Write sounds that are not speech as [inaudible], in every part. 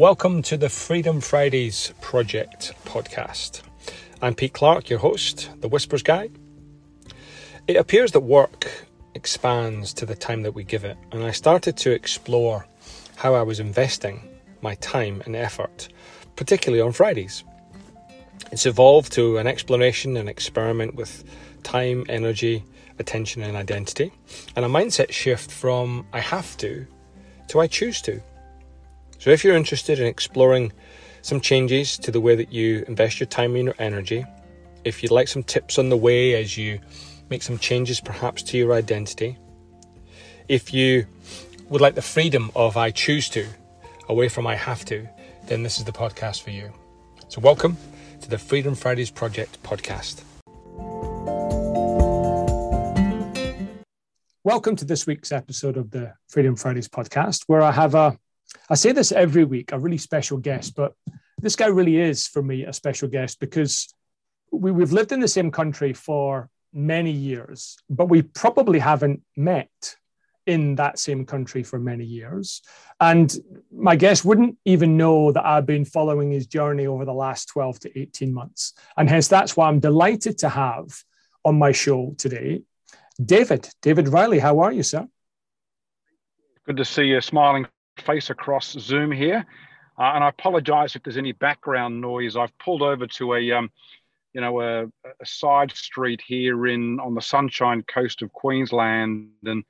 Welcome to the Freedom Fridays Project podcast. I'm Pete Clark, your host, the Whispers Guy. It appears that work expands to the time that we give it, and I started to explore how I was investing my time and effort, particularly on Fridays. It's evolved to an exploration and experiment with time, energy, attention, and identity, and a mindset shift from I have to to I choose to. So, if you're interested in exploring some changes to the way that you invest your time and your energy, if you'd like some tips on the way as you make some changes perhaps to your identity, if you would like the freedom of I choose to away from I have to, then this is the podcast for you. So, welcome to the Freedom Fridays Project podcast. Welcome to this week's episode of the Freedom Fridays podcast, where I have a, I say this every week, a really special guest, but this guy really is for me a special guest because we, we've lived in the same country for many years, but we probably haven't met in that same country for many years. And my guest wouldn't even know that I've been following his journey over the last 12 to 18 months. And hence, that's why I'm delighted to have on my show today David. David Riley, how are you, sir? Good to see you smiling face across Zoom here. Uh, and I apologize if there's any background noise. I've pulled over to a, um, you know, a, a, side street here in on the Sunshine Coast of Queensland, and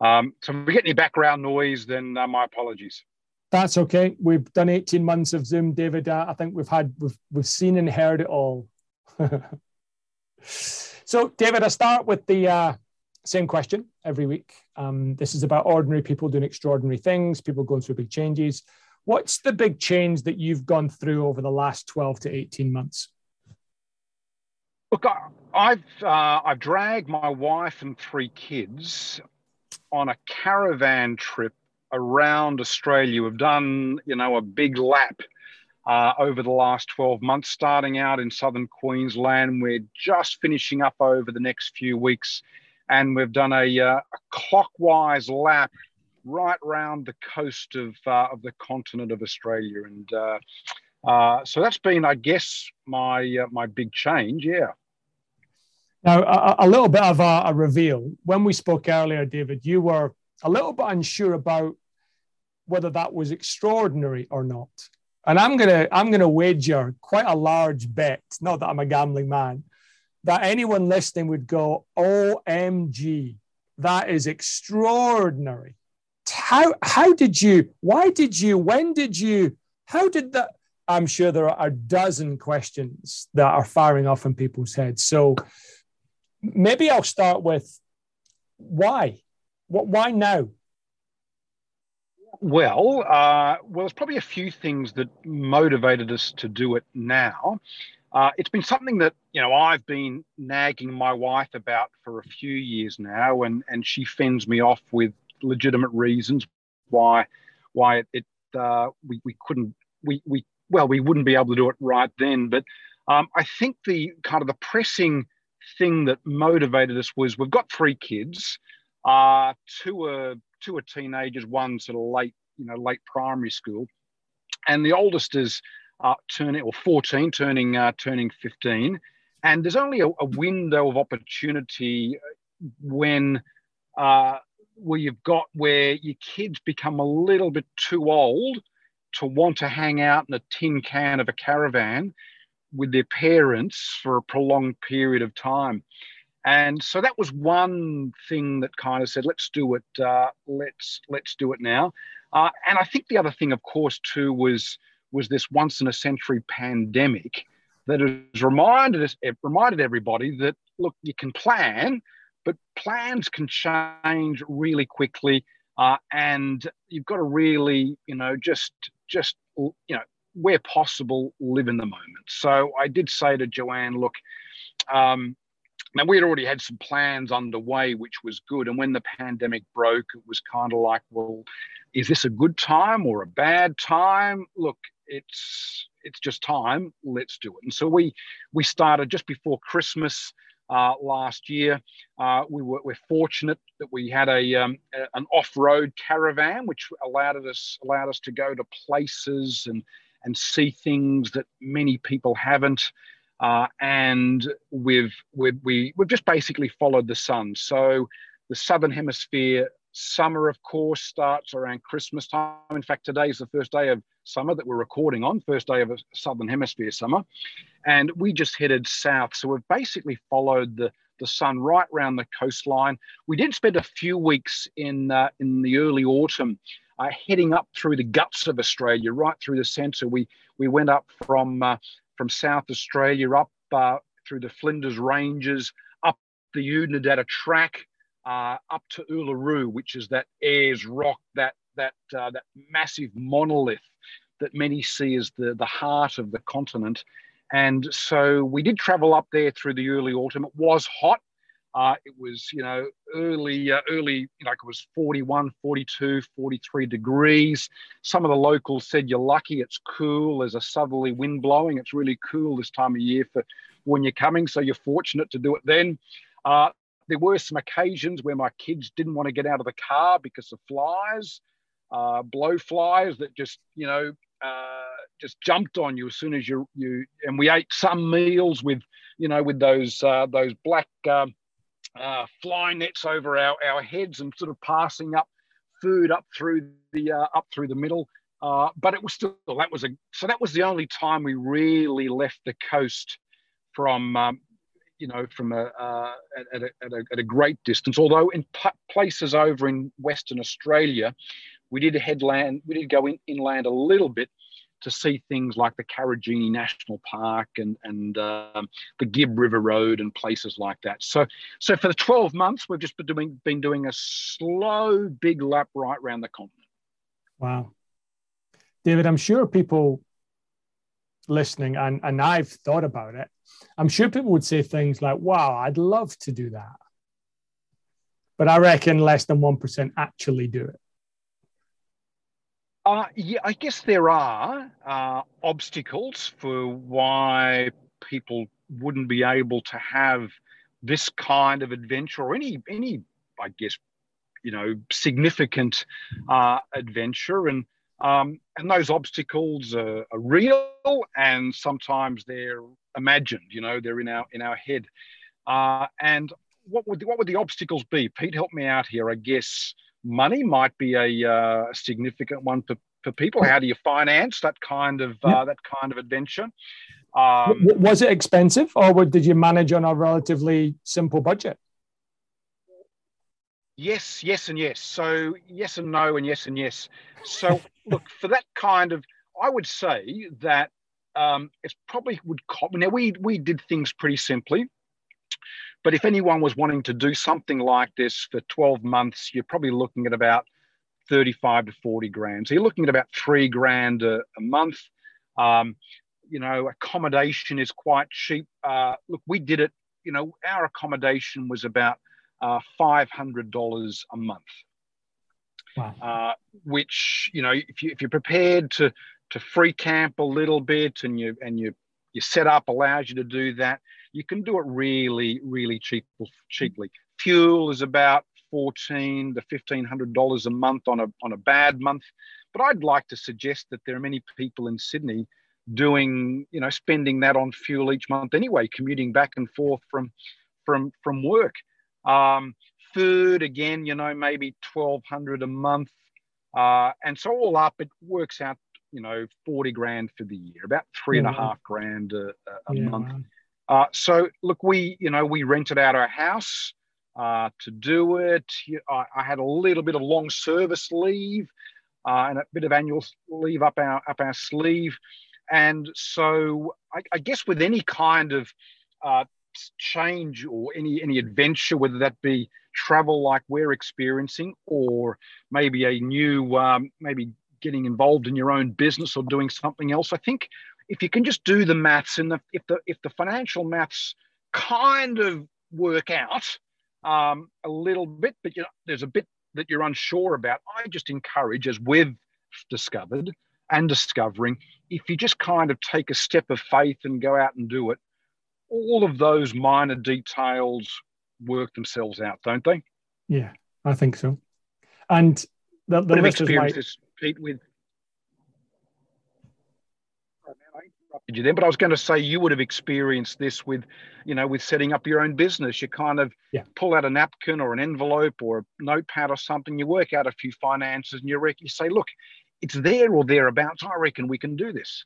um, so if we get any background noise, then uh, my apologies. That's okay. We've done 18 months of Zoom, David. Uh, I think we've had we've we've seen and heard it all. [laughs] so, David, I start with the uh, same question every week. Um, this is about ordinary people doing extraordinary things, people going through big changes. What's the big change that you've gone through over the last 12 to 18 months? Look, I've uh, I've dragged my wife and three kids on a caravan trip around Australia. We've done, you know, a big lap uh, over the last 12 months, starting out in southern Queensland. We're just finishing up over the next few weeks and we've done a, uh, a clockwise lap right round the coast of, uh, of the continent of Australia. And uh, uh so that's been, I guess, my, uh, my big change. Yeah. Now, a, a little bit of a, a, reveal. When we spoke earlier, David, you were a little bit unsure about whether that was extraordinary or not. And I'm gonna I'm gonna wager quite a large bet. Not that I'm a gambling man, that anyone listening would go, OMG, that is extraordinary. How, how did you, why did you, when did you, how did that? I'm sure there are a dozen questions that are firing off in people's heads. So maybe I'll start with why? What, why now? Well, uh, well, there's probably a few things that motivated us to do it now. Uh, it's been something that you know I've been nagging my wife about for a few years now, and and she fends me off with legitimate reasons why why it, uh, we we couldn't we we well we wouldn't be able to do it right then. But um, I think the kind of the pressing thing that motivated us was we've got three kids, uh, two are two are teenagers, one sort of late you know late primary school, and the oldest is uh, turning or 14, turning uh, turning 15, and there's only a, a window of opportunity when uh, where you've got where your kids become a little bit too old to want to hang out in a tin can of a caravan with their parents for a prolonged period of time. And so that was one thing that kind of said, let's do it. Uh, let's let's do it now. Uh, and I think the other thing, of course, too, was was this once in a century pandemic that has reminded us, it reminded everybody that look, you can plan, but plans can change really quickly, uh, and you've got to really, you know, just just you know, where possible, live in the moment. So I did say to Joanne, look. Um, now we had already had some plans underway, which was good. And when the pandemic broke, it was kind of like, well, is this a good time or a bad time? Look, it's it's just time. Let's do it. And so we we started just before Christmas. uh, last year. Uh, we were we're fortunate that we had a, um, a, an off-road caravan, which allowed us allowed us to go to places and and see things that many people haven't. Uh, and we've, we've we, we've just basically followed the sun. So the southern hemisphere summer, of course, starts around Christmas time. In fact, today is the first day of summer that we're recording on, first day of a southern hemisphere summer, and we just headed south. So we've basically followed the the sun right around the coastline. We did spend a few weeks in uh, in the early autumn uh, heading up through the guts of Australia, right through the centre. We we went up from uh, from South Australia up uh, through the Flinders Ranges, up the Oodnadatta Track, uh, up to Uluru, which is that Ayers Rock, that that uh, that massive monolith that many see as the the heart of the continent. And so we did travel up there through the early autumn. It was hot. Uh, it was, you know, early, uh, early, like it was 41, 42, 43 degrees. Some of the locals said you're lucky it's cool. There's a southerly wind blowing. It's really cool this time of year for when you're coming. So you're fortunate to do it then. Uh, there were some occasions where my kids didn't want to get out of the car because of flies, uh, blow flies that just, you know, uh, just jumped on you as soon as you you. And we ate some meals with, you know, with those uh, those black. Um, uh, fly nets over our, our heads and sort of passing up food up through the uh, up through the middle. Uh, but it was still that was a so that was the only time we really left the coast from um, you know from a, uh, at, a, at, a, at a great distance. Although in places over in Western Australia, we did headland we did go in, inland a little bit, to see things like the Karijini National Park and, and um, the Gibb River Road and places like that. So, so for the 12 months, we've just been doing, been doing a slow, big lap right around the continent. Wow. David, I'm sure people listening, and, and I've thought about it, I'm sure people would say things like, wow, I'd love to do that. But I reckon less than 1% actually do it. Uh, yeah, I guess there are uh, obstacles for why people wouldn't be able to have this kind of adventure or any any I guess you know significant uh, adventure and um, and those obstacles are, are, real and sometimes they're imagined you know they're in our in our head uh, and what would what would the obstacles be Pete help me out here I guess money might be a uh, significant one for, for people. How do you finance that kind of uh, that kind of adventure? Um, was it expensive, or did you manage on a relatively simple budget? Yes, yes, and yes. So yes and no, and yes and yes. So look for that kind of. I would say that um, it's probably would. Now we we did things pretty simply. But if anyone was wanting to do something like this for 12 months, you're probably looking at about 35 to 40 grand. So you're looking at about three grand a, a month. Um, you know, accommodation is quite cheap. Uh, look, we did it, you know, our accommodation was about uh, $500 a month. Wow. Uh, which, you know, if, you, if you're prepared to, to free camp a little bit and you, and you, your setup allows you to do that, you can do it really, really cheap, cheaply. Fuel is about fourteen to fifteen hundred dollars a month on a on a bad month, but I'd like to suggest that there are many people in Sydney doing, you know, spending that on fuel each month anyway, commuting back and forth from from from work. Um, food again, you know, maybe twelve hundred a month, uh, and so all up, it works out, you know, forty grand for the year, about three and a half grand a, a yeah. month. Uh, so look, we you know we rented out our house uh, to do it. I, I, had a little bit of long service leave uh, and a bit of annual leave up our up our sleeve, and so I, I guess with any kind of uh, change or any any adventure, whether that be travel like we're experiencing, or maybe a new um, maybe getting involved in your own business or doing something else, I think if you can just do the maths and the, if the if the financial maths kind of work out um, a little bit, but you know, there's a bit that you're unsure about. I just encourage, as we've discovered and discovering, if you just kind of take a step of faith and go out and do it, all of those minor details work themselves out, don't they? Yeah, I think so. And the, the listeners might... Pete, with you then, but I was going to say you would have experienced this with, you know, with setting up your own business. You kind of yeah. pull out a napkin or an envelope or a notepad or something. You work out a few finances, and you reckon you say, "Look, it's there or thereabouts. I reckon we can do this."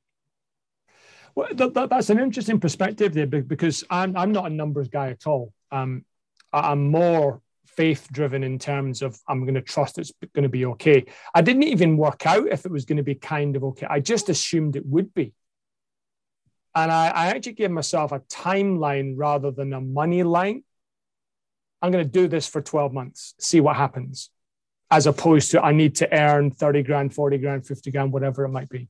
Well, that, that, that's an interesting perspective there because I'm I'm not a numbers guy at all. Um, I'm more faith driven in terms of I'm going to trust it's going to be okay. I didn't even work out if it was going to be kind of okay. I just assumed it would be. And I, I actually gave myself a timeline rather than a money line. I'm going to do this for 12 months, see what happens, as opposed to I need to earn 30 grand, 40 grand, 50 grand, whatever it might be.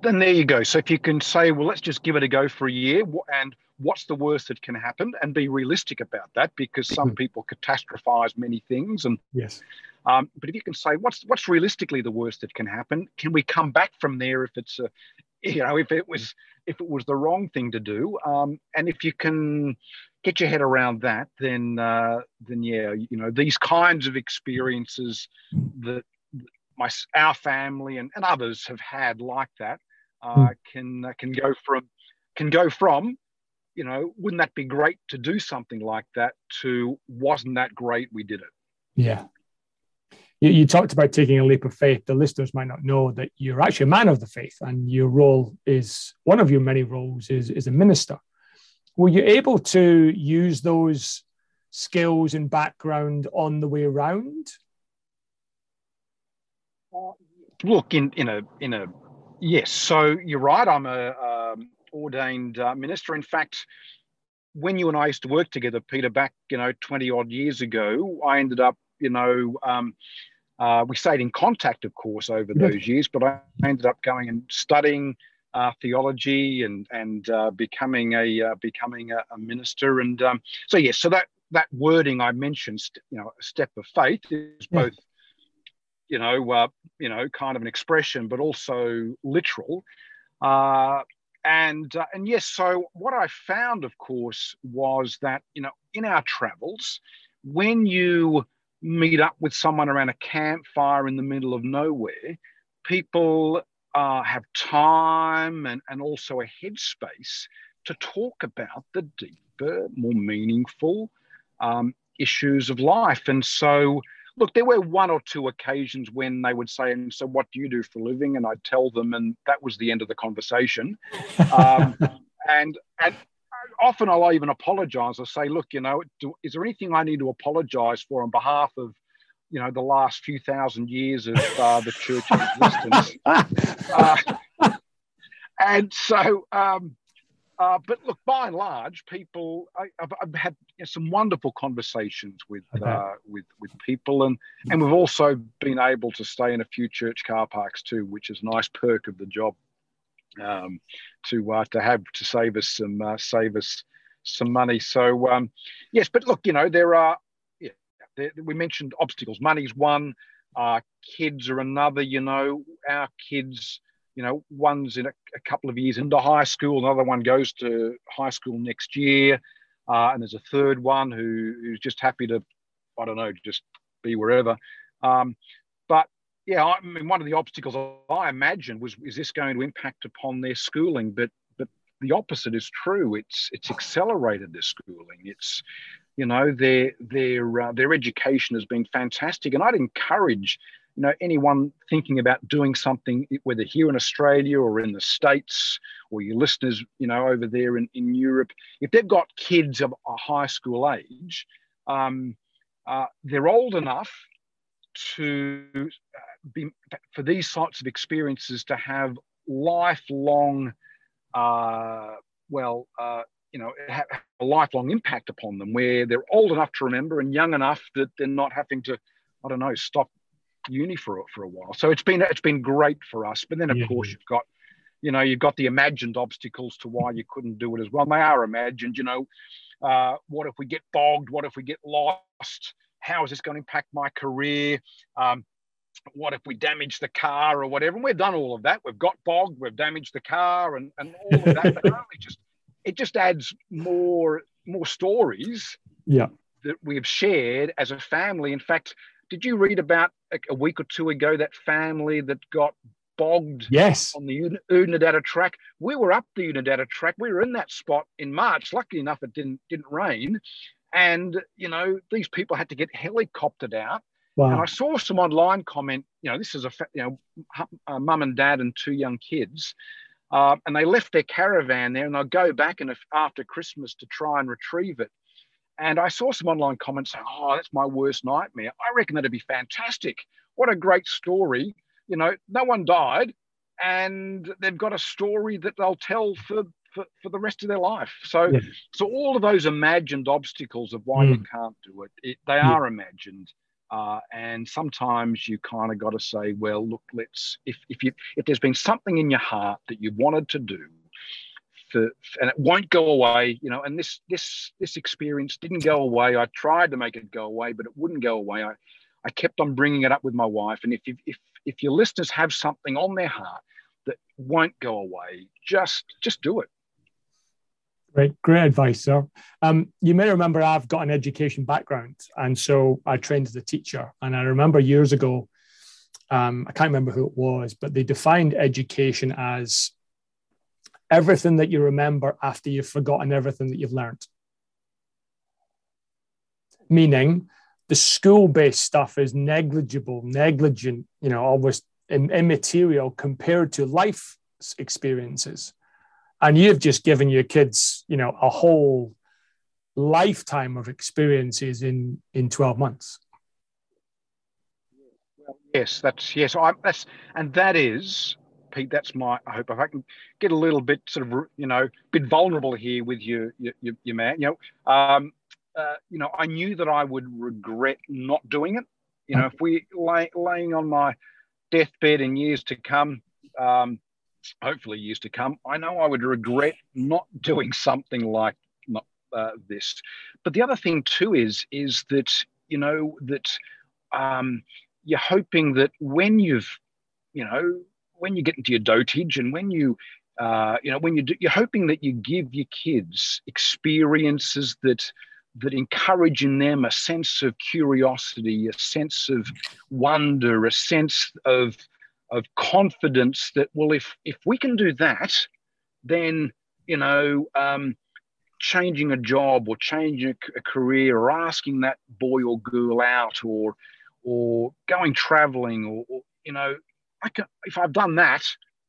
Then there you go. So if you can say, well, let's just give it a go for a year and what's the worst that can happen and be realistic about that because some people catastrophize many things and yes. um, but if you can say what's what's realistically the worst that can happen can we come back from there if it's a you know if it was if it was the wrong thing to do? Um, and if you can get your head around that then uh, then yeah you know these kinds of experiences that my our family and, and others have had like that uh, can can go from can go from you know, wouldn't that be great to do something like that? To wasn't that great? We did it. Yeah. You, you talked about taking a leap of faith. The listeners might not know that you're actually a man of the faith, and your role is one of your many roles is, is a minister. Were you able to use those skills and background on the way around? Look, in in a in a yes. So you're right. I'm a um, ordained uh, minister. In fact, when you and I used to work together, Peter, back you know twenty odd years ago, I ended up you know um, uh, we stayed in contact, of course, over those years. But I ended up going and studying uh, theology and and uh, becoming a uh, becoming a, a, minister. And um, so yes, so that that wording I mentioned, you know, a step of faith is both. You know, uh, you know, kind of an expression, but also literal. Uh, and uh, and yes so what i found of course was that you know in our travels when you meet up with someone around a campfire in the middle of nowhere people uh, have time and, and also a headspace to talk about the deeper more meaningful um, issues of life and so look, there were one or two occasions when they would say, "And so, what do you do for a living?" And I'd tell them, and that was the end of the conversation. Um, [laughs] and and often I'll even apologise. I'll say, "Look, you know, do, is there anything I need to apologise for on behalf of?" You know, the last few thousand years of uh, the church's existence. [laughs] Uh, and so, um, uh, but look, by and large, people, I, have I've had you know, some wonderful conversations with okay. uh, with with people, and and we've also been able to stay in a few church car parks too, which is a nice perk of the job. Um, to uh, to have to save us some uh, save us some money. So um, yes, but look, you know there are yeah, there, we mentioned obstacles. Money's one. Uh, kids are another. You know, our kids you know, one's in a, a, couple of years into high school, another one goes to high school next year, uh, and there's a third one who, who's just happy to, I don't know, just be wherever. Um, but yeah, I mean, one of the obstacles I imagine was, is this going to impact upon their schooling? But but the opposite is true. It's it's accelerated their schooling. It's you know their their uh, their education has been fantastic, and I'd encourage you know anyone thinking about doing something whether here in australia or in the states or your listeners you know over there in, in europe if they've got kids of a high school age um, uh, they're old enough to uh, be for these sorts of experiences to have lifelong uh, well uh, you know have a lifelong impact upon them where they're old enough to remember and young enough that they're not having to I don't know, stop uni for for a while. So it's been it's been great for us. But then of yeah. course you've got you know you've got the imagined obstacles to why you couldn't do it as well. And they are imagined. You know, uh, what if we get bogged? What if we get lost? How is this going to impact my career? Um, what if we damage the car or whatever? And we've done all of that. We've got bogged, we've damaged the car, and, and all of that. but it just it just adds more more stories. Yeah. That we have shared as a family. In fact, did you read about a, a week or two ago that family that got bogged yes. on the Oodnadatta track. We were up the Oodnadatta track. We were in that spot in March. Lucky enough, it didn't didn't rain, and you know these people had to get helicoptered out. Wow. And I saw some online comment. You know, this is a you know, a mum and dad and two young kids, uh, and they left their caravan there, and they'll go back and after Christmas to try and retrieve it. And I saw some online comments saying, "Oh, that's my worst nightmare." I reckon that'd be fantastic. What a great story! You know, no one died, and they've got a story that they'll tell for for, for the rest of their life. So, yeah. so all of those imagined obstacles of why mm. you can't do it, it they yeah. are imagined. Uh, and sometimes you kind of got to say, well, look, let's if if you if there's been something in your heart that you wanted to do, for, and it won't go away, you know, and this this this experience didn't go away. I tried to make it go away, but it wouldn't go away. I I kept on bringing it up with my wife, and if if if, if your listeners have something on their heart that won't go away, just just do it. Great, great advice, sir. Um, you may remember I've got an education background, and so I trained as a teacher. And I remember years ago, um, I can't remember who it was, but they defined education as everything that you remember after you've forgotten everything that you've learned. Meaning, the school-based stuff is negligible, negligent, you know, almost immaterial compared to life experiences and you've just given your kids you know a whole lifetime of experiences in in 12 months yes that's yes I, that's and that is pete that's my i hope if i can get a little bit sort of you know bit vulnerable here with you your, your, man you know um uh, you know i knew that i would regret not doing it you know if we lay, laying on my deathbed in years to come um hopefully years to come, I know I would regret not doing something like not, uh, this. But the other thing too is is that you know that um, you're hoping that when you've you know when you get into your dotage and when you uh, you know when you do, you're hoping that you give your kids experiences that that encourage in them a sense of curiosity, a sense of wonder, a sense of of confidence that well if if we can do that then you know um, changing a job or changing a, career or asking that boy or girl out or or going traveling or, or, you know i can if i've done that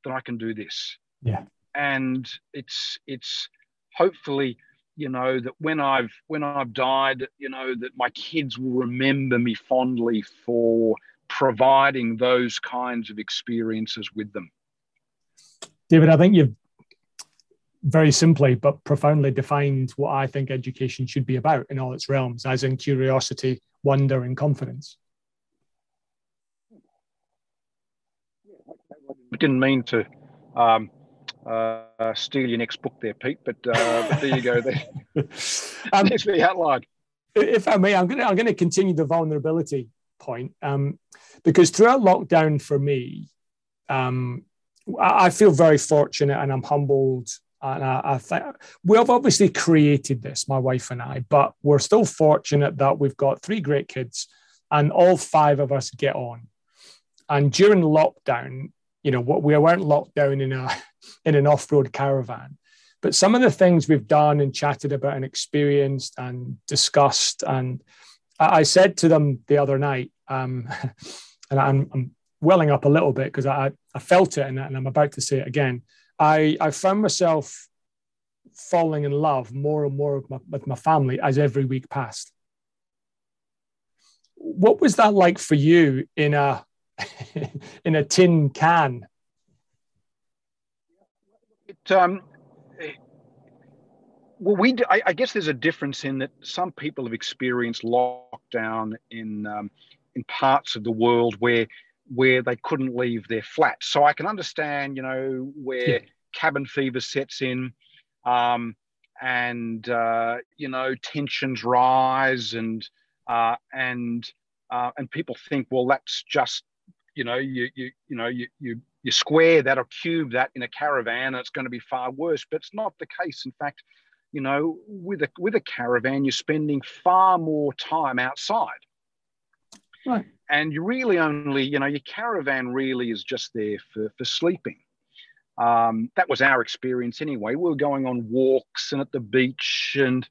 then i can do this yeah and it's it's hopefully you know that when i've when i've died you know that my kids will remember me fondly for providing those kinds of experiences with them. David, I think you've very simply but profoundly defined what I think education should be about in all its realms, as in curiosity, wonder, and confidence. I didn't mean to um, uh, steal your next book there, Pete, but, uh, but there you go. There. [laughs] um, There's the outline. If I may, I'm going to I'm going to continue the vulnerability point um, because throughout lockdown for me, um, I, I, feel very fortunate and I'm humbled. And I, I think we've obviously created this, my wife and I, but we're still fortunate that we've got three great kids and all five of us get on. And during lockdown, you know, what we weren't locked down in a [laughs] in an off-road caravan. But some of the things we've done and chatted about and experienced and discussed and I, said to them the other night, um, [laughs] and I'm, I'm, welling up a little bit because I, I felt it and, and I'm about to say it again. I, I found myself falling in love more and more with my, with my family as every week passed. What was that like for you in a [laughs] in a tin can? It, um, well, we do, I, I, guess there's a difference in that some people have experienced lockdown in um, in parts of the world where where they couldn't leave their flat. So I can understand, you know, where yeah. cabin fever sets in, um, and uh, you know tensions rise, and uh, and uh, and people think, well, that's just you know, you you you know, you you you square that or cube that in a caravan, and it's going to be far worse. But it's not the case. In fact, you know, with a with a caravan, you're spending far more time outside. Right. And you really only, you know, your caravan really is just there for, for sleeping. Um, that was our experience anyway. We were going on walks and at the beach and,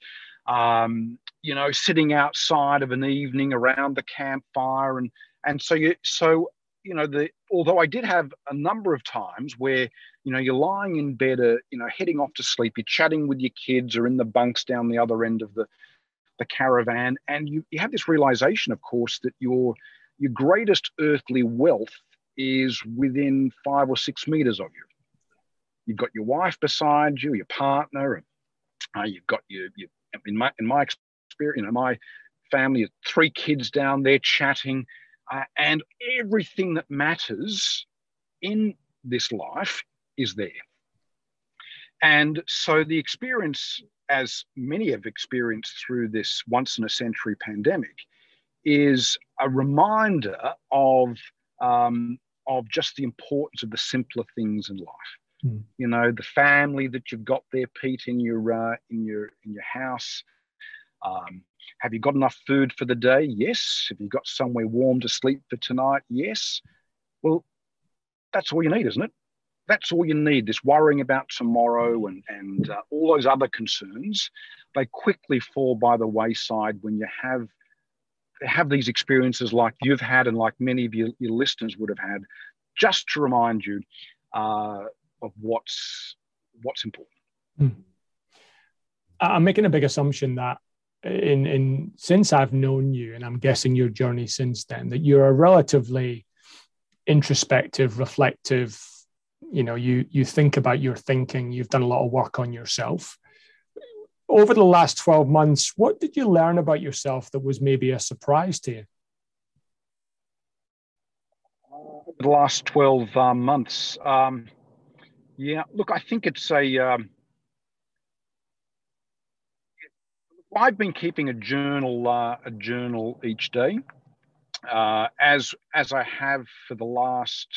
um, you know, sitting outside of an evening around the campfire. And, and so you, so, you know, the, although I did have a number of times where, you know, you're lying in bed, uh, you know, heading off to sleep, you're chatting with your kids or in the bunks down the other end of the, the caravan. And you, you have this realization, of course, that your, your greatest earthly wealth is within five or six meters of you. You've got your wife beside you, your partner, and uh, you've got your, your in my in my experience, you know, my family, three kids down there chatting, uh, and everything that matters in this life is there. And so the experience, as many have experienced through this once in a century pandemic, is a reminder of um, of just the importance of the simpler things in life. Mm. You know, the family that you've got there, Pete, in your uh, in your in your house. Um, have you got enough food for the day? Yes. Have you got somewhere warm to sleep for tonight? Yes. Well, that's all you need, isn't it? That's all you need. This worrying about tomorrow and and uh, all those other concerns, they quickly fall by the wayside when you have have these experiences like you've had and like many of your, your listeners would have had, just to remind you uh, of what's what's important. Hmm. I'm making a big assumption that in in since I've known you, and I'm guessing your journey since then, that you're a relatively introspective, reflective. You know, you you think about your thinking. You've done a lot of work on yourself over the last 12 months, what did you learn about yourself that was maybe a surprise to you? The last 12 uh, months. Um, yeah, look, I think it's a. Um, I've been keeping a journal, uh, a journal each day, uh, as as I have for the last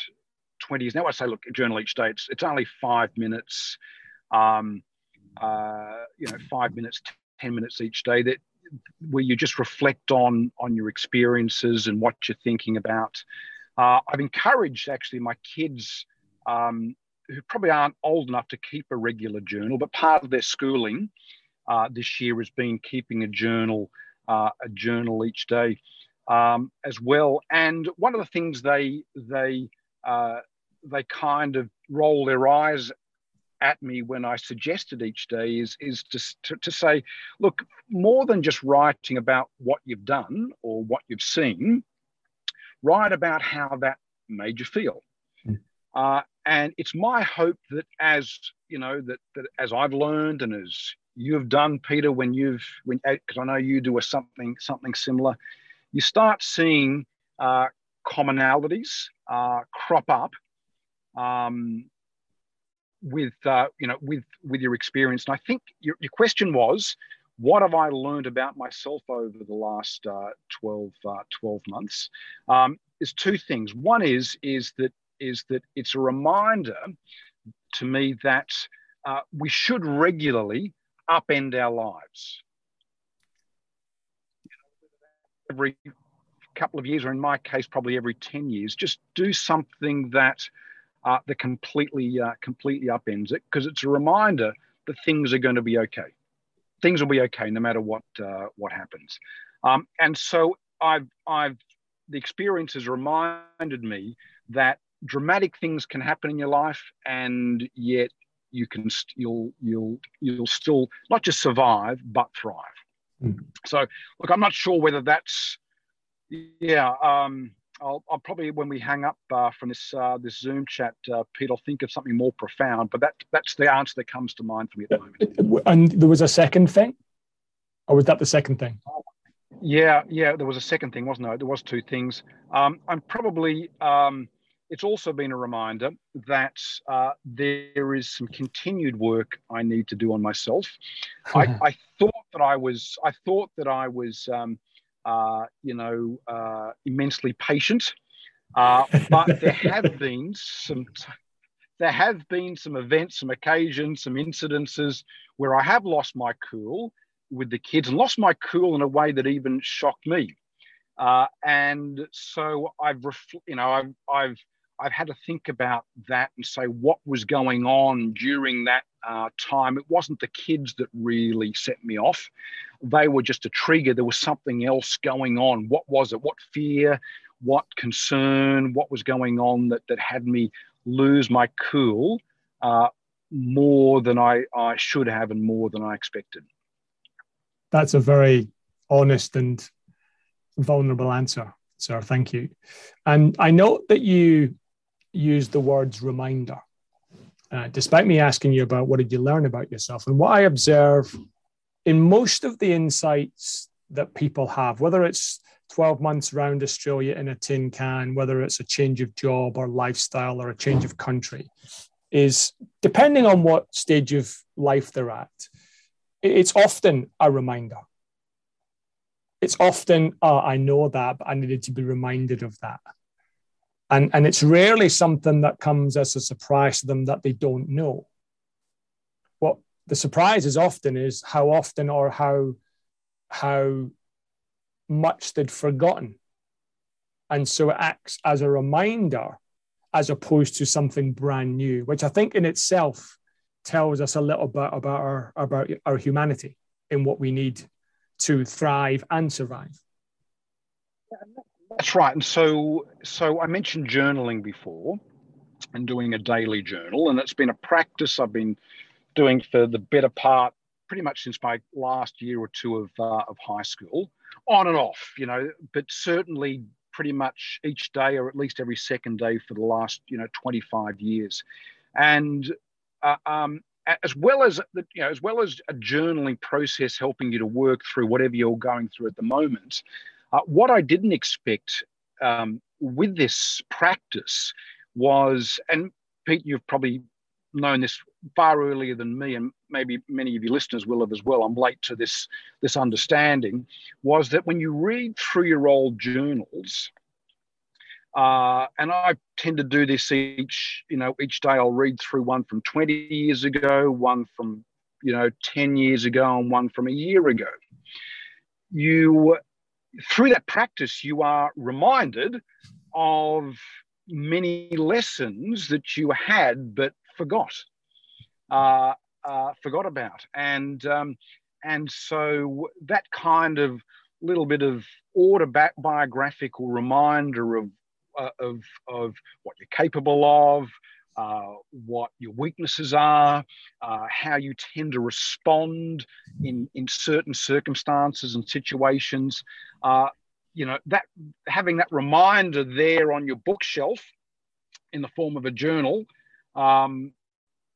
twenty years. Now I say, look, journal each day. It's it's only five minutes. Um, uh, you know, five minutes, 10 minutes each day that where you just reflect on on your experiences and what you're thinking about. Uh, I've encouraged actually my kids um, who probably aren't old enough to keep a regular journal, but part of their schooling uh, this year has been keeping a journal, uh, a journal each day um, as well. And one of the things they they uh, they kind of roll their eyes at me when I suggested each day is, is to, to say, look, more than just writing about what you've done or what you've seen, write about how that made you feel. Mm. Uh, and it's my hope that as you know that, that as I've learned and as you've done, Peter, when you've when because I know you do a something something similar, you start seeing uh, commonalities uh, crop up um, with uh, you know with with your experience. And I think your, your question was, what have I learned about myself over the last uh, 12, uh, 12 months? Um, is two things. One is is that is that it's a reminder to me that uh, we should regularly upend our lives. Every couple of years, or in my case, probably every 10 years, just do something that uh, that completely uh, completely upends it because it's a reminder that things are going to be okay. Things will be okay no matter what uh, what happens. Um, and so I've I've the experience has reminded me that dramatic things can happen in your life, and yet you can st- you'll you'll you'll still not just survive but thrive. Mm. So look, I'm not sure whether that's yeah. Um, I'll, I'll, probably when we hang up uh, from this uh, this Zoom chat, uh, Pete, I'll think of something more profound. But that that's the answer that comes to mind for me at the moment. And there was a second thing, or was that the second thing? Yeah, yeah, there was a second thing, wasn't there? There was two things. Um, I'm probably. Um, it's also been a reminder that uh, there is some continued work I need to do on myself. [laughs] I, I, thought that I was. I thought that I was. Um, uh, you know, uh, immensely patient. Uh, but there have [laughs] been some. There have been some events, some occasions, some incidences where I have lost my cool with the kids and lost my cool in a way that even shocked me. Uh, and so I've, you know, I've, I've, I've had to think about that and say what was going on during that uh, time. It wasn't the kids that really set me off; they were just a trigger. There was something else going on. What was it? What fear? What concern? What was going on that that had me lose my cool uh, more than I, I should have and more than I expected? That's a very honest and vulnerable answer, sir. Thank you. And I note that you use the words reminder, uh, despite me asking you about what did you learn about yourself. And what I observe in most of the insights that people have, whether it's 12 months around Australia in a tin can, whether it's a change of job or lifestyle or a change of country, is depending on what stage of life they're at, it's often a reminder it's often, oh, I know that, but I needed to be reminded of that. And, and it's rarely something that comes as a surprise to them that they don't know. What the surprise is often is how often or how, how much they'd forgotten. And so it acts as a reminder as opposed to something brand new, which I think in itself tells us a little bit about our, about our humanity in what we need to thrive and survive. That's right. And so, so I mentioned journaling before and doing a daily journal, and it's been a practice I've been doing for the better part, pretty much since my last year or two of uh, of high school, on and off, you know, but certainly pretty much each day or at least every second day for the last, you know, 25 years. And uh, um, as well as the, you know, as well as a journaling process helping you to work through whatever you're going through at the moment. Uh, what I didn't expect um, with this practice was, and Pete, you've probably known this far earlier than me, and maybe many of your listeners will have as well. I'm late to this this understanding. Was that when you read through your old journals, uh, and I tend to do this each, you know, each day I'll read through one from 20 years ago, one from, you know, 10 years ago, and one from a year ago. You, through that practice, you are reminded of many lessons that you had but forgot, uh, uh, forgot about, and um, and so that kind of little bit of autobiographical reminder of uh, of, of what you're capable of, uh, what your weaknesses are, uh, how you tend to respond in, in certain circumstances and situations. Uh, you know, that having that reminder there on your bookshelf in the form of a journal, um,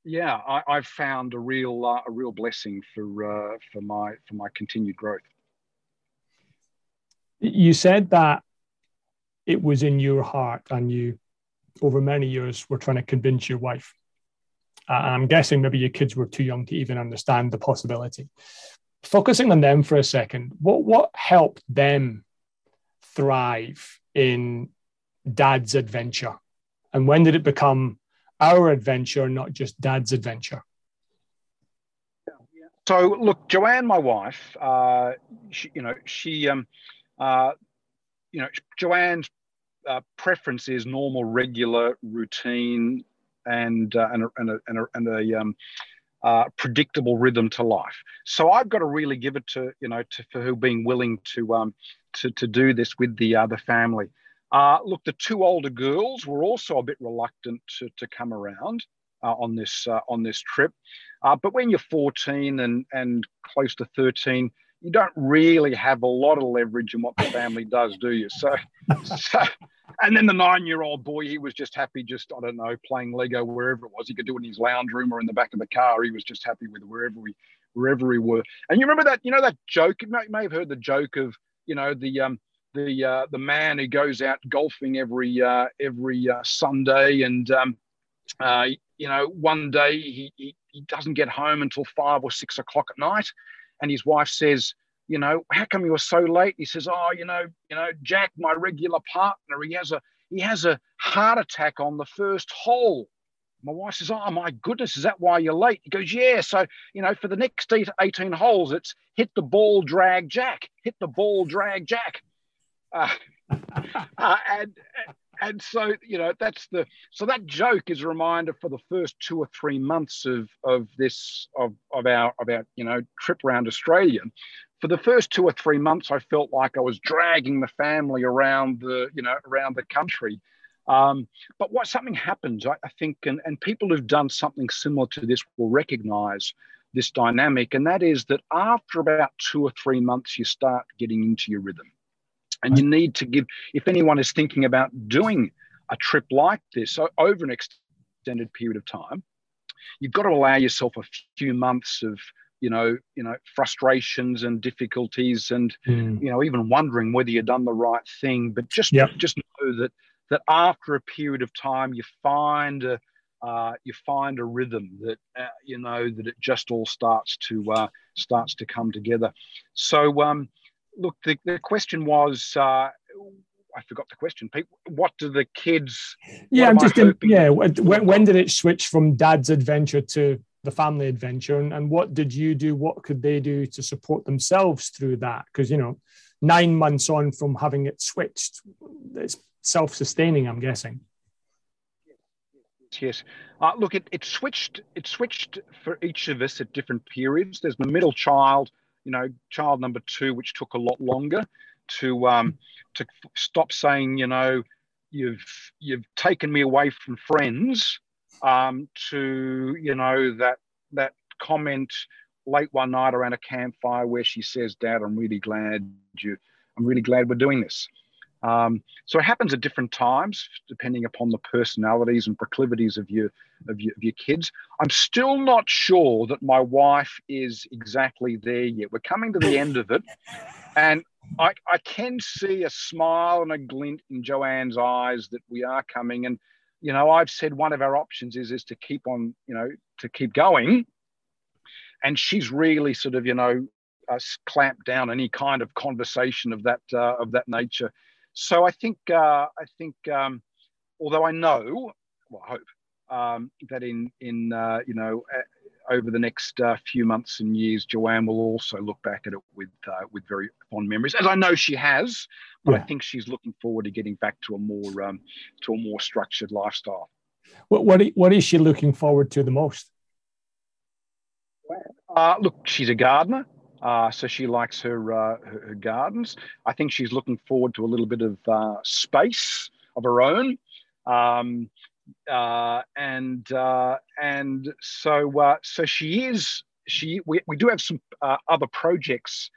yeah, I, have found a real uh, a real blessing for uh, for my for my continued growth. You said that it was in your heart and you over many years were trying to convince your wife. Uh, i'm guessing maybe your kids were too young to even understand the possibility. Focusing on them for a second what what helped them thrive in dad's adventure? And when did it become our adventure not just dad's adventure? So look joanne my wife uh, she, you know she um, uh, you know, Joanne's uh, preference is normal, regular, routine, and uh, and a, and a, and a, um, uh, predictable rhythm to life. So I've got to really give it to you know to for who being willing to um to to do this with the other family. Uh, look, the two older girls were also a bit reluctant to to come around uh, on this uh, on this trip, uh, but when you're 14 and and close to 13 you don't really have a lot of leverage in what the family does, do you? So, so and then the nine-year-old boy, he was just happy, just I don't know, playing Lego wherever it was. He could do it in his lounge room or in the back of the car. He was just happy with wherever we wherever we were. And you remember that, you know, that joke. You may, you may have heard the joke of, you know, the um, the uh, the man who goes out golfing every uh, every uh, Sunday, and um, uh, you know, one day he, he he doesn't get home until five or six o'clock at night and his wife says, you know, how come you were so late? He says, oh, you know, you know, Jack, my regular partner, he has a he has a heart attack on the first hole. My wife says, Oh my goodness, is that why you're late? He goes, Yeah. So, you know, for the next 18 holes, it's hit the ball, drag jack, hit the ball, drag jack. Uh, [laughs] uh, and and so you know that's the so that joke is a reminder for the first two or three months of of this of of our of our you know trip around Australia. For the first two or three months, I felt like I was dragging the family around the you know around the country. Um, but what something happens, I, I think, and, and people who've done something similar to this will recognize this dynamic, and that is that after about two or three months, you start getting into your rhythm. And you need to give, if anyone is thinking about doing a trip like this over an extended period of time, you've got to allow yourself a few months of you know you know frustrations and difficulties and mm. you know even wondering whether you've done the right thing but just yep. just know that that after a period of time you find a uh, you find a rhythm that uh, you know that it just all starts to uh, starts to come together so um, look, the, the question was, uh, I forgot the question, Pete. What do the kids? Yeah, I'm just in, yeah. When, when did it switch from dad's adventure to the family adventure, and, and what did you do? What could they do to support themselves through that? Because you know, nine months on from having it switched, it's self-sustaining. I'm guessing. Yes. Uh, look, it, it switched. It switched for each of us at different periods. There's the middle child you know, child number two, which took a lot longer to um, to stop saying, you know, you've you've taken me away from friends, um, to you know that that comment late one night around a campfire where she says, "Dad, I'm really glad you, I'm really glad we're doing this." Um, so it happens at different times, depending upon the personalities and proclivities of your, of your of your kids. I'm still not sure that my wife is exactly there yet. We're coming to the end of it, and I, I can see a smile and a glint in Joanne's eyes that we are coming. And you know, I've said one of our options is is to keep on, you know, to keep going. And she's really sort of, you know, uh, clamped down any kind of conversation of that uh, of that nature so I think uh, I think um, although I know, well, I hope um, that in in uh, you know uh, over the next uh, few months and years, Joanne will also look back at it with uh, with very fond memories, as I know she has. But yeah. I think she's looking forward to getting back to a more um, to a more structured lifestyle. What what what is she looking forward to the most? Uh, look, she's a gardener. Uh, so she likes her, uh, her, her gardens. I think she's looking forward to a little bit of uh, space of her own. Um, uh, and uh, and so uh, so she is she we, we do have some other projects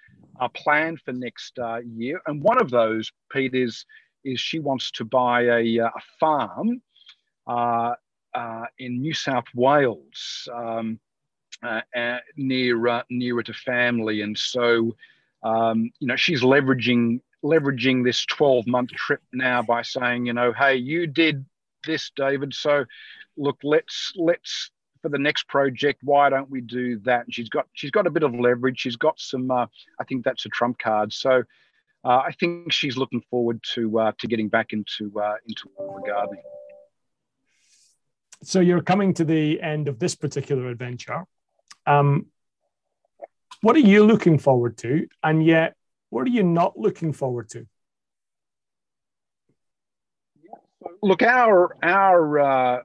planned for next year, and one of those, Pete, is is she wants to buy a, a farm in New South Wales. Um, uh, uh, near uh, nearer to family, and so um, you know she's leveraging leveraging this 12 month trip now by saying, you know, hey, you did this, David. So look, let's let's for the next project, why don't we do that? And she's got she's got a bit of leverage. She's got some. Uh, I think that's a trump card. So uh, I think she's looking forward to uh, to getting back into uh, into gardening. So you're coming to the end of this particular adventure. Um, what are you looking forward to? And yet, what are you not looking forward to? Look, our our uh,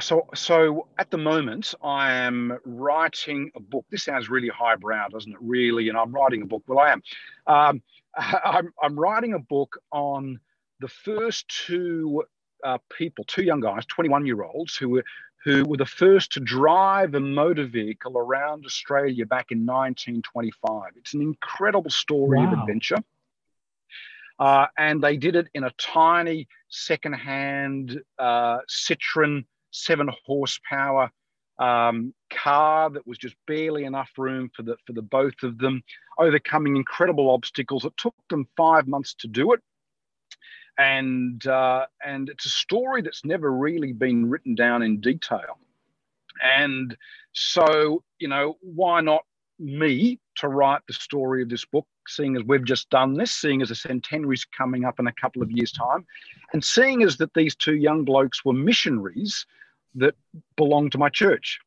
so so at the moment, I am writing a book. This sounds really highbrow, doesn't it? Really, and I'm writing a book. Well, I am. Um, [laughs] I'm I'm writing a book on the first two uh, people, two young guys, 21 year olds, who were who were the first to drive a motor vehicle around Australia back in 1925. It's an incredible story wow. of adventure. Uh, and they did it in a tiny second-hand uh, Citroen seven horsepower um, car that was just barely enough room for the for the both of them, overcoming incredible obstacles. It took them five months to do it and uh, and it's a story that's never really been written down in detail. And so, you know, why not me to write the story of this book? seeing as we've just done this, seeing as the centenary's coming up in a couple of years' time, and seeing as that these two young blokes were missionaries that belonged to my church.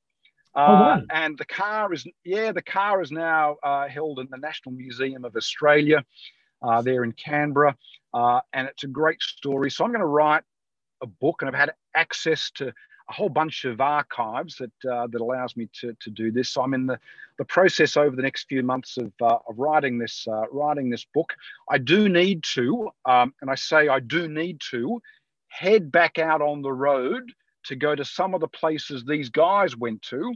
Uh, oh, wow. And the car is, yeah, the car is now uh, held in the National Museum of Australia uh, there in Canberra. Uh, and it's a great story. So I'm going to write a book, and I've had access to a whole bunch of archives that uh, that allows me to, to do this. So I'm in the, the process over the next few months of, uh, of writing this uh, writing this book. I do need to, um, and I say I do need to, head back out on the road to go to some of the places these guys went to.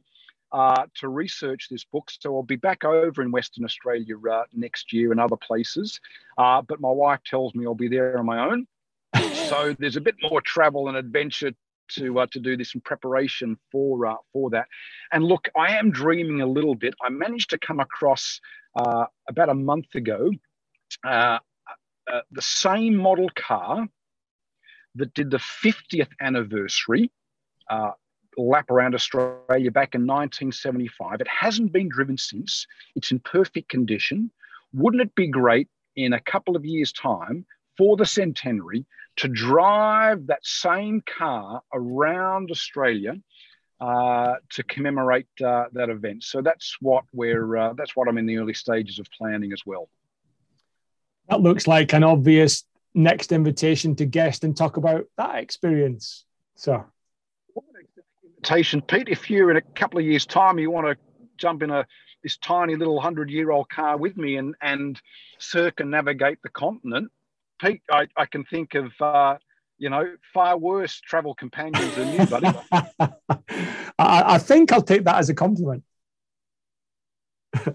Uh, to research this book. So I'll be back over in Western Australia uh, next year and other places. Uh, but my wife tells me I'll be there on my own. [laughs] so there's a bit more travel and adventure to uh, to do this in preparation for uh, for that. And look, I am dreaming a little bit. I managed to come across uh, about a month ago uh, uh, the same model car that did the 50th anniversary uh, lap around Australia back in 1975. It hasn't been driven since. It's in perfect condition. Wouldn't it be great in a couple of years' time for the centenary to drive that same car around Australia uh, to commemorate uh, that event. So that's what we're uh, that's what I'm in the early stages of planning as well. That looks like an obvious next invitation to guest and talk about that experience. So, Pete. If you're in a couple of years' time, you want to jump in a this tiny little hundred year old car with me and and circumnavigate the continent Pete, I, I can think of, uh, you know, far worse travel companions than you, buddy. [laughs] I, I, think I'll take that as a compliment. [laughs]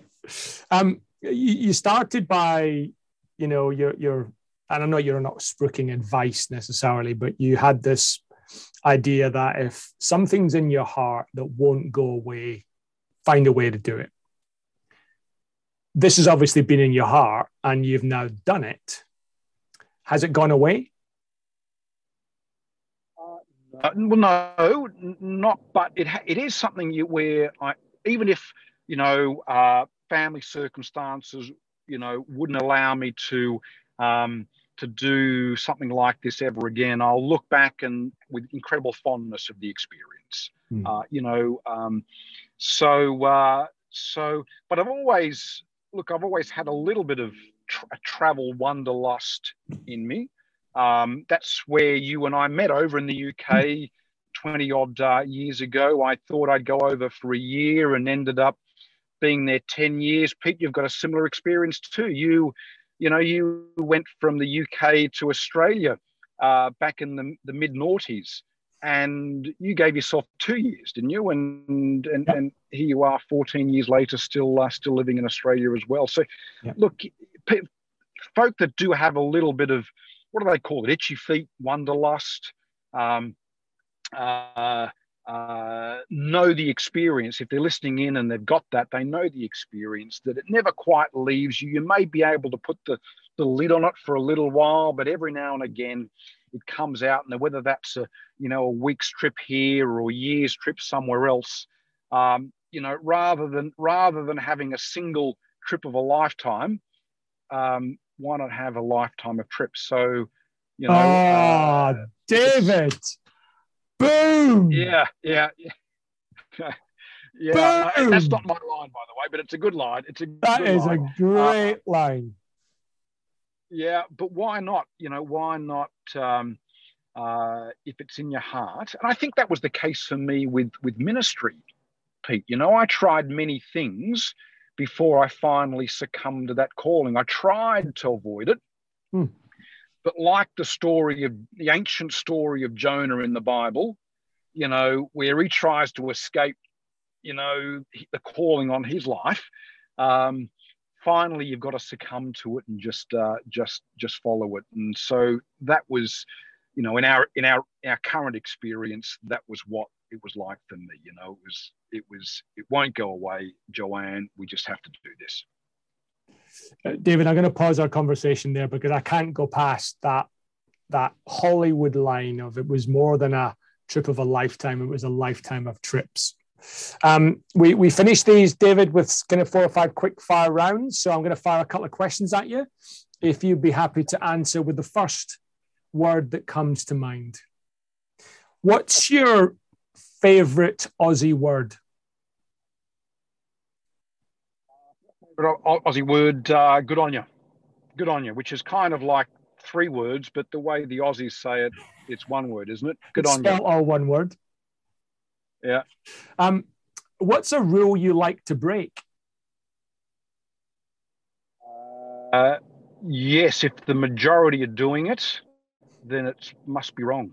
um, you, you, started by, you know, your, your, and I know you're not spruiking advice necessarily, but you had this idea that if something's in your heart that won't go away, find a way to do it. This has obviously been in your heart and you've now done it. Has it gone away? Uh, well, no, not. But it it is something you, where I even if you know uh, family circumstances you know wouldn't allow me to um, to do something like this ever again, I'll look back and with incredible fondness of the experience. Mm. Uh, you know, um, so uh, so. But I've always look. I've always had a little bit of tra- travel wanderlust in me. Um, that's where you and I met over in the UK 20 odd uh, years ago. I thought I'd go over for a year and ended up being there 10 years. Pete, you've got a similar experience too. You, you know, you went from the UK to Australia uh, back in the, the mid noughties and you gave yourself two years, didn't you? And and, yep. and here you are, 14 years later, still uh, still living in Australia as well. So, yep. look, folk that do have a little bit of what do they call it? Itchy feet, wanderlust. Um, uh, uh, know the experience. If they're listening in and they've got that, they know the experience that it never quite leaves you. You may be able to put the, the lid on it for a little while, but every now and again it comes out. And whether that's a you know a week's trip here or a year's trip somewhere else, um, you know, rather than rather than having a single trip of a lifetime, um, why not have a lifetime of trips? So, you know. Ah, uh, David. Boom. Yeah, yeah, yeah. [laughs] yeah, that's not my line, by the way, but it's a good line. It's a that is line. a great uh, line. Yeah, but why not? You know, why not? Um, uh, if it's in your heart, and I think that was the case for me with with ministry, Pete. You know, I tried many things, before I finally succumbed to that calling. I tried to avoid it. Hmm. But like the story of the ancient story of Jonah in the Bible, you know, where he tries to escape, you know, the calling on his life, um, finally you've got to succumb to it and just uh, just just follow it. And so that was, you know, in our in our our current experience, that was what it was like for me. You know, it was it was it won't go away, Joanne. We just have to do this. Uh, David, I'm going to pause our conversation there because I can't go past that that Hollywood line of it was more than a trip of a lifetime; it was a lifetime of trips. Um, we, we finished these, David, with kind of four or five quick fire rounds. So I'm going to fire a couple of questions at you. If you'd be happy to answer with the first word that comes to mind. What's your favorite Aussie word? Aussie word, uh, good on you. Good on you, which is kind of like three words, but the way the Aussies say it, it's one word, isn't it? Good it's on you. all one word. Yeah. Um, what's a rule you like to break? Uh, yes, if the majority are doing it, then it must be wrong.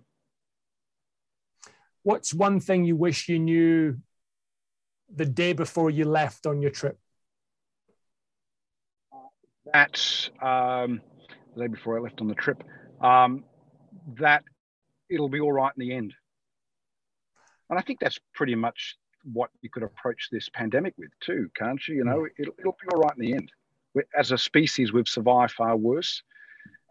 What's one thing you wish you knew the day before you left on your trip? That um, the day before I left on the trip, um, that it'll be all right in the end. And I think that's pretty much what you could approach this pandemic with too, can't you? You know, it'll, it'll be all right in the end. As a species, we've survived far worse.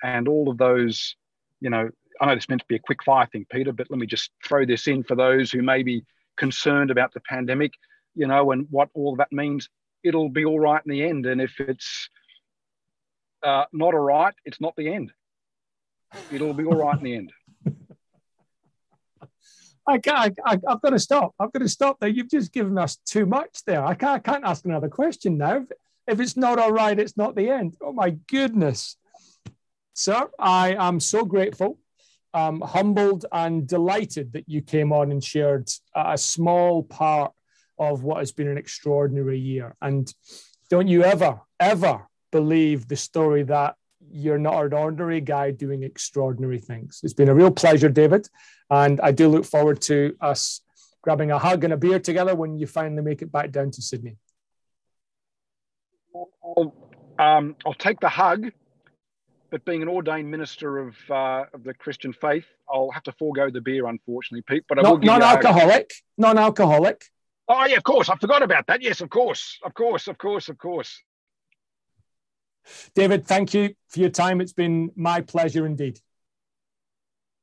And all of those, you know, I know this meant to be a quick fire thing, Peter, but let me just throw this in for those who may be concerned about the pandemic, you know, and what all that means. It'll be all right in the end. And if it's uh, not all right, it's not the end. It'll be all right in the end. I can't, I, have got to stop. I've got to stop there. You've just given us too much there. I can't, I can't ask another question now. If it's not all right, it's not the end. Oh my goodness. Sir, I am so grateful, um, humbled and delighted that you came on and shared a small part of what has been an extraordinary year. And don't you ever, ever believe the story that you're not an ordinary guy doing extraordinary things. It's been a real pleasure, David. And I do look forward to us grabbing a hug and a beer together when you finally make it back down to Sydney. I'll, um, I'll take the hug, but being an ordained minister of, uh, of the Christian faith, I'll have to forego the beer, unfortunately, Pete. But I will non-alcoholic, non-alcoholic. Oh yeah, of course. I forgot about that. Yes, of course, of course, of course, of course. David, thank you for your time. It's been my pleasure indeed.